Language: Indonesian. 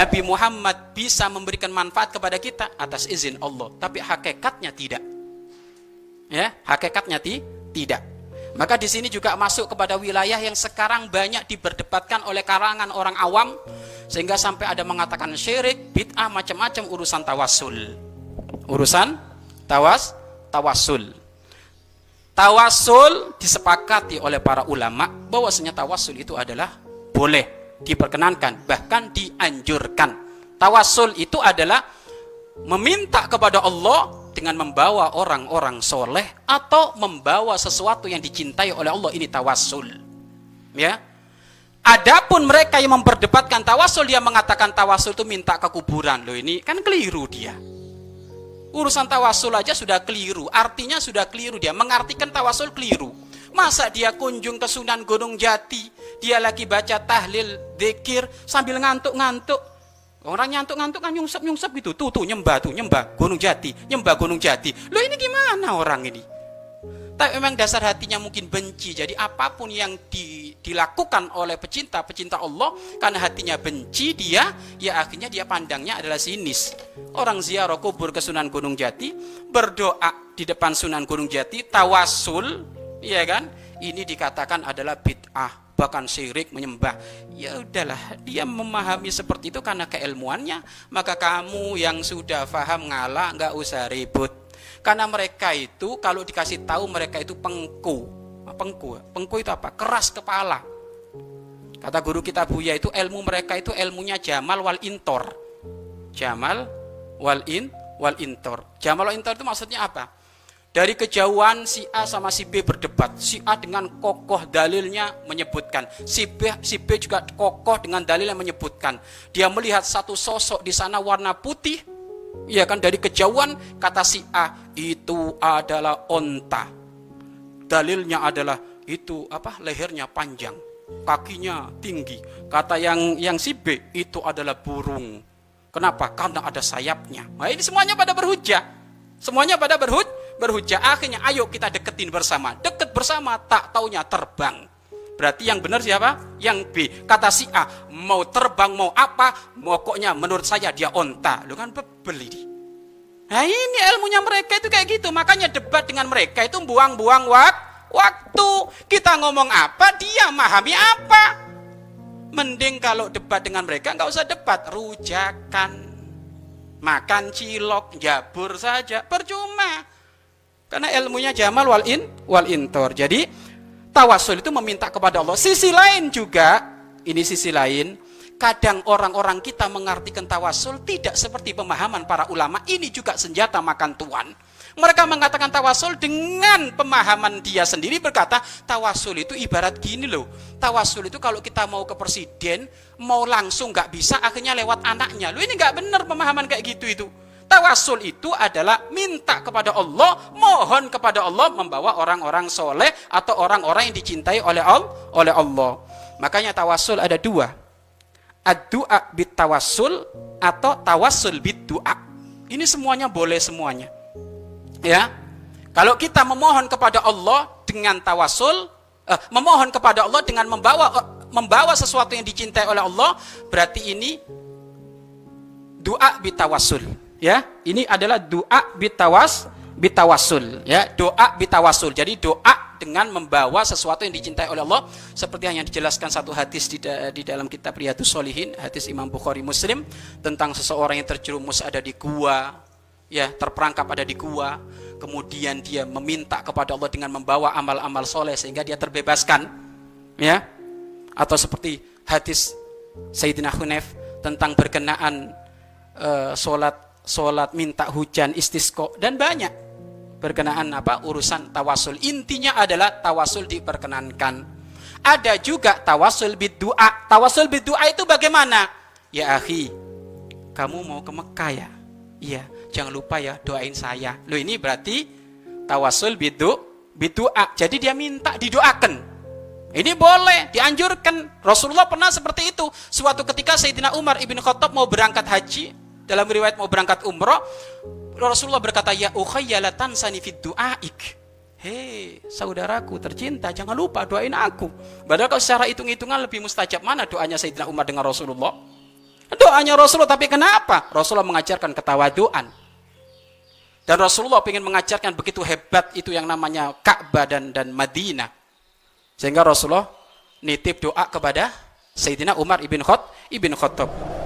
Nabi Muhammad bisa memberikan manfaat kepada kita atas izin Allah, tapi hakikatnya tidak. Ya, hakikatnya ti tidak. Maka di sini juga masuk kepada wilayah yang sekarang banyak diperdebatkan oleh karangan orang awam sehingga sampai ada mengatakan syirik, bid'ah macam-macam urusan tawasul. Urusan tawas tawasul. Tawasul disepakati oleh para ulama bahwasanya tawasul itu adalah boleh diperkenankan, bahkan dianjurkan. Tawasul itu adalah meminta kepada Allah dengan membawa orang-orang soleh atau membawa sesuatu yang dicintai oleh Allah ini tawasul. Ya. Adapun mereka yang memperdebatkan tawasul dia mengatakan tawasul itu minta ke kuburan loh ini kan keliru dia. Urusan tawasul aja sudah keliru, artinya sudah keliru dia mengartikan tawasul keliru. Masa dia kunjung ke Sunan Gunung Jati, dia lagi baca tahlil, zikir sambil ngantuk-ngantuk. Orang ngantuk-ngantuk kan nyungsep-nyungsep gitu. Tuh tuh nyembah tuh, nyembah Gunung Jati, nyembah Gunung Jati. Lo ini gimana orang ini? Tapi memang dasar hatinya mungkin benci. Jadi apa pun yang di, dilakukan oleh pecinta-pecinta Allah karena hatinya benci dia, ya akhirnya dia pandangnya adalah sinis. Orang ziarah kubur ke Sunan Gunung Jati, berdoa di depan Sunan Gunung Jati, tawasul, Iya kan? Ini dikatakan adalah bid'ah, bahkan syirik menyembah. Ya udahlah, dia memahami seperti itu karena keilmuannya. Maka kamu yang sudah faham ngalah, nggak usah ribut. Karena mereka itu kalau dikasih tahu mereka itu pengku. Pengku, pengku itu apa? Keras kepala. Kata guru kita Buya itu ilmu mereka itu ilmunya Jamal wal Intor. Jamal wal in wal Intor. Jamal wal Intor itu maksudnya apa? Dari kejauhan si A sama si B berdebat. Si A dengan kokoh dalilnya menyebutkan. Si B, si B juga kokoh dengan dalil yang menyebutkan. Dia melihat satu sosok di sana warna putih. Ya kan dari kejauhan kata si A itu adalah onta. Dalilnya adalah itu apa lehernya panjang, kakinya tinggi. Kata yang yang si B itu adalah burung. Kenapa? Karena ada sayapnya. Nah ini semuanya pada berhujah. Semuanya pada berhujah berhujah akhirnya ayo kita deketin bersama. Deket bersama tak taunya terbang. Berarti yang benar siapa? Yang B. Kata si A mau terbang mau apa? Pokoknya menurut saya dia onta. Lu kan beli nah ini ilmunya mereka itu kayak gitu. Makanya debat dengan mereka itu buang-buang waktu. Kita ngomong apa dia memahami apa? Mending kalau debat dengan mereka nggak usah debat. Rujakan. Makan cilok jabur saja. Percuma karena ilmunya jamal wal in wal intor. Jadi tawasul itu meminta kepada Allah. Sisi lain juga, ini sisi lain, kadang orang-orang kita mengartikan tawasul tidak seperti pemahaman para ulama. Ini juga senjata makan tuan. Mereka mengatakan tawasul dengan pemahaman dia sendiri berkata tawasul itu ibarat gini loh. Tawasul itu kalau kita mau ke presiden mau langsung nggak bisa akhirnya lewat anaknya. Lu ini nggak benar pemahaman kayak gitu itu. Tawasul itu adalah minta kepada Allah, mohon kepada Allah membawa orang-orang soleh atau orang-orang yang dicintai oleh Allah. Oleh Allah. Makanya tawasul ada dua. Ad-du'a bit tawasul atau tawasul bit du'a. Ini semuanya boleh semuanya. Ya. Kalau kita memohon kepada Allah dengan tawasul, eh, memohon kepada Allah dengan membawa membawa sesuatu yang dicintai oleh Allah, berarti ini doa bitawasul ya ini adalah doa bitawas bitawasul ya doa bitawasul jadi doa dengan membawa sesuatu yang dicintai oleh Allah. Seperti yang dijelaskan satu hadis di, di dalam kitab Riyadus Solihin hadis Imam Bukhari Muslim tentang seseorang yang terjerumus ada di gua ya terperangkap ada di gua. Kemudian dia meminta kepada Allah dengan membawa amal-amal soleh sehingga dia terbebaskan ya. Atau seperti hadis Sayyidina Hunef tentang berkenaan uh, sholat sholat minta hujan istisqo dan banyak. Berkenaan apa? Urusan tawasul. Intinya adalah tawasul diperkenankan. Ada juga tawasul bidua tawasul bidua itu bagaimana? Ya akhi kamu mau ke Mekah ya? Iya jangan lupa ya doain saya. Lo ini berarti tawasul bidu bidua jadi dia minta didoakan. Ini boleh, dianjurkan. Rasulullah pernah seperti itu. Suatu ketika Sayyidina Umar ibn Khattab mau berangkat haji, dalam riwayat mau berangkat umroh, Rasulullah berkata, Ya ukhayyalatan sanifid du'aik. Hei, saudaraku tercinta, jangan lupa doain aku. Padahal kalau secara hitung-hitungan lebih mustajab mana doanya Sayyidina Umar dengan Rasulullah? Doanya Rasulullah, tapi kenapa? Rasulullah mengajarkan ketawaduan. Dan Rasulullah ingin mengajarkan begitu hebat itu yang namanya Ka'bah dan dan Madinah. Sehingga Rasulullah nitip doa kepada Sayyidina Umar ibn Khot ibn Khattab.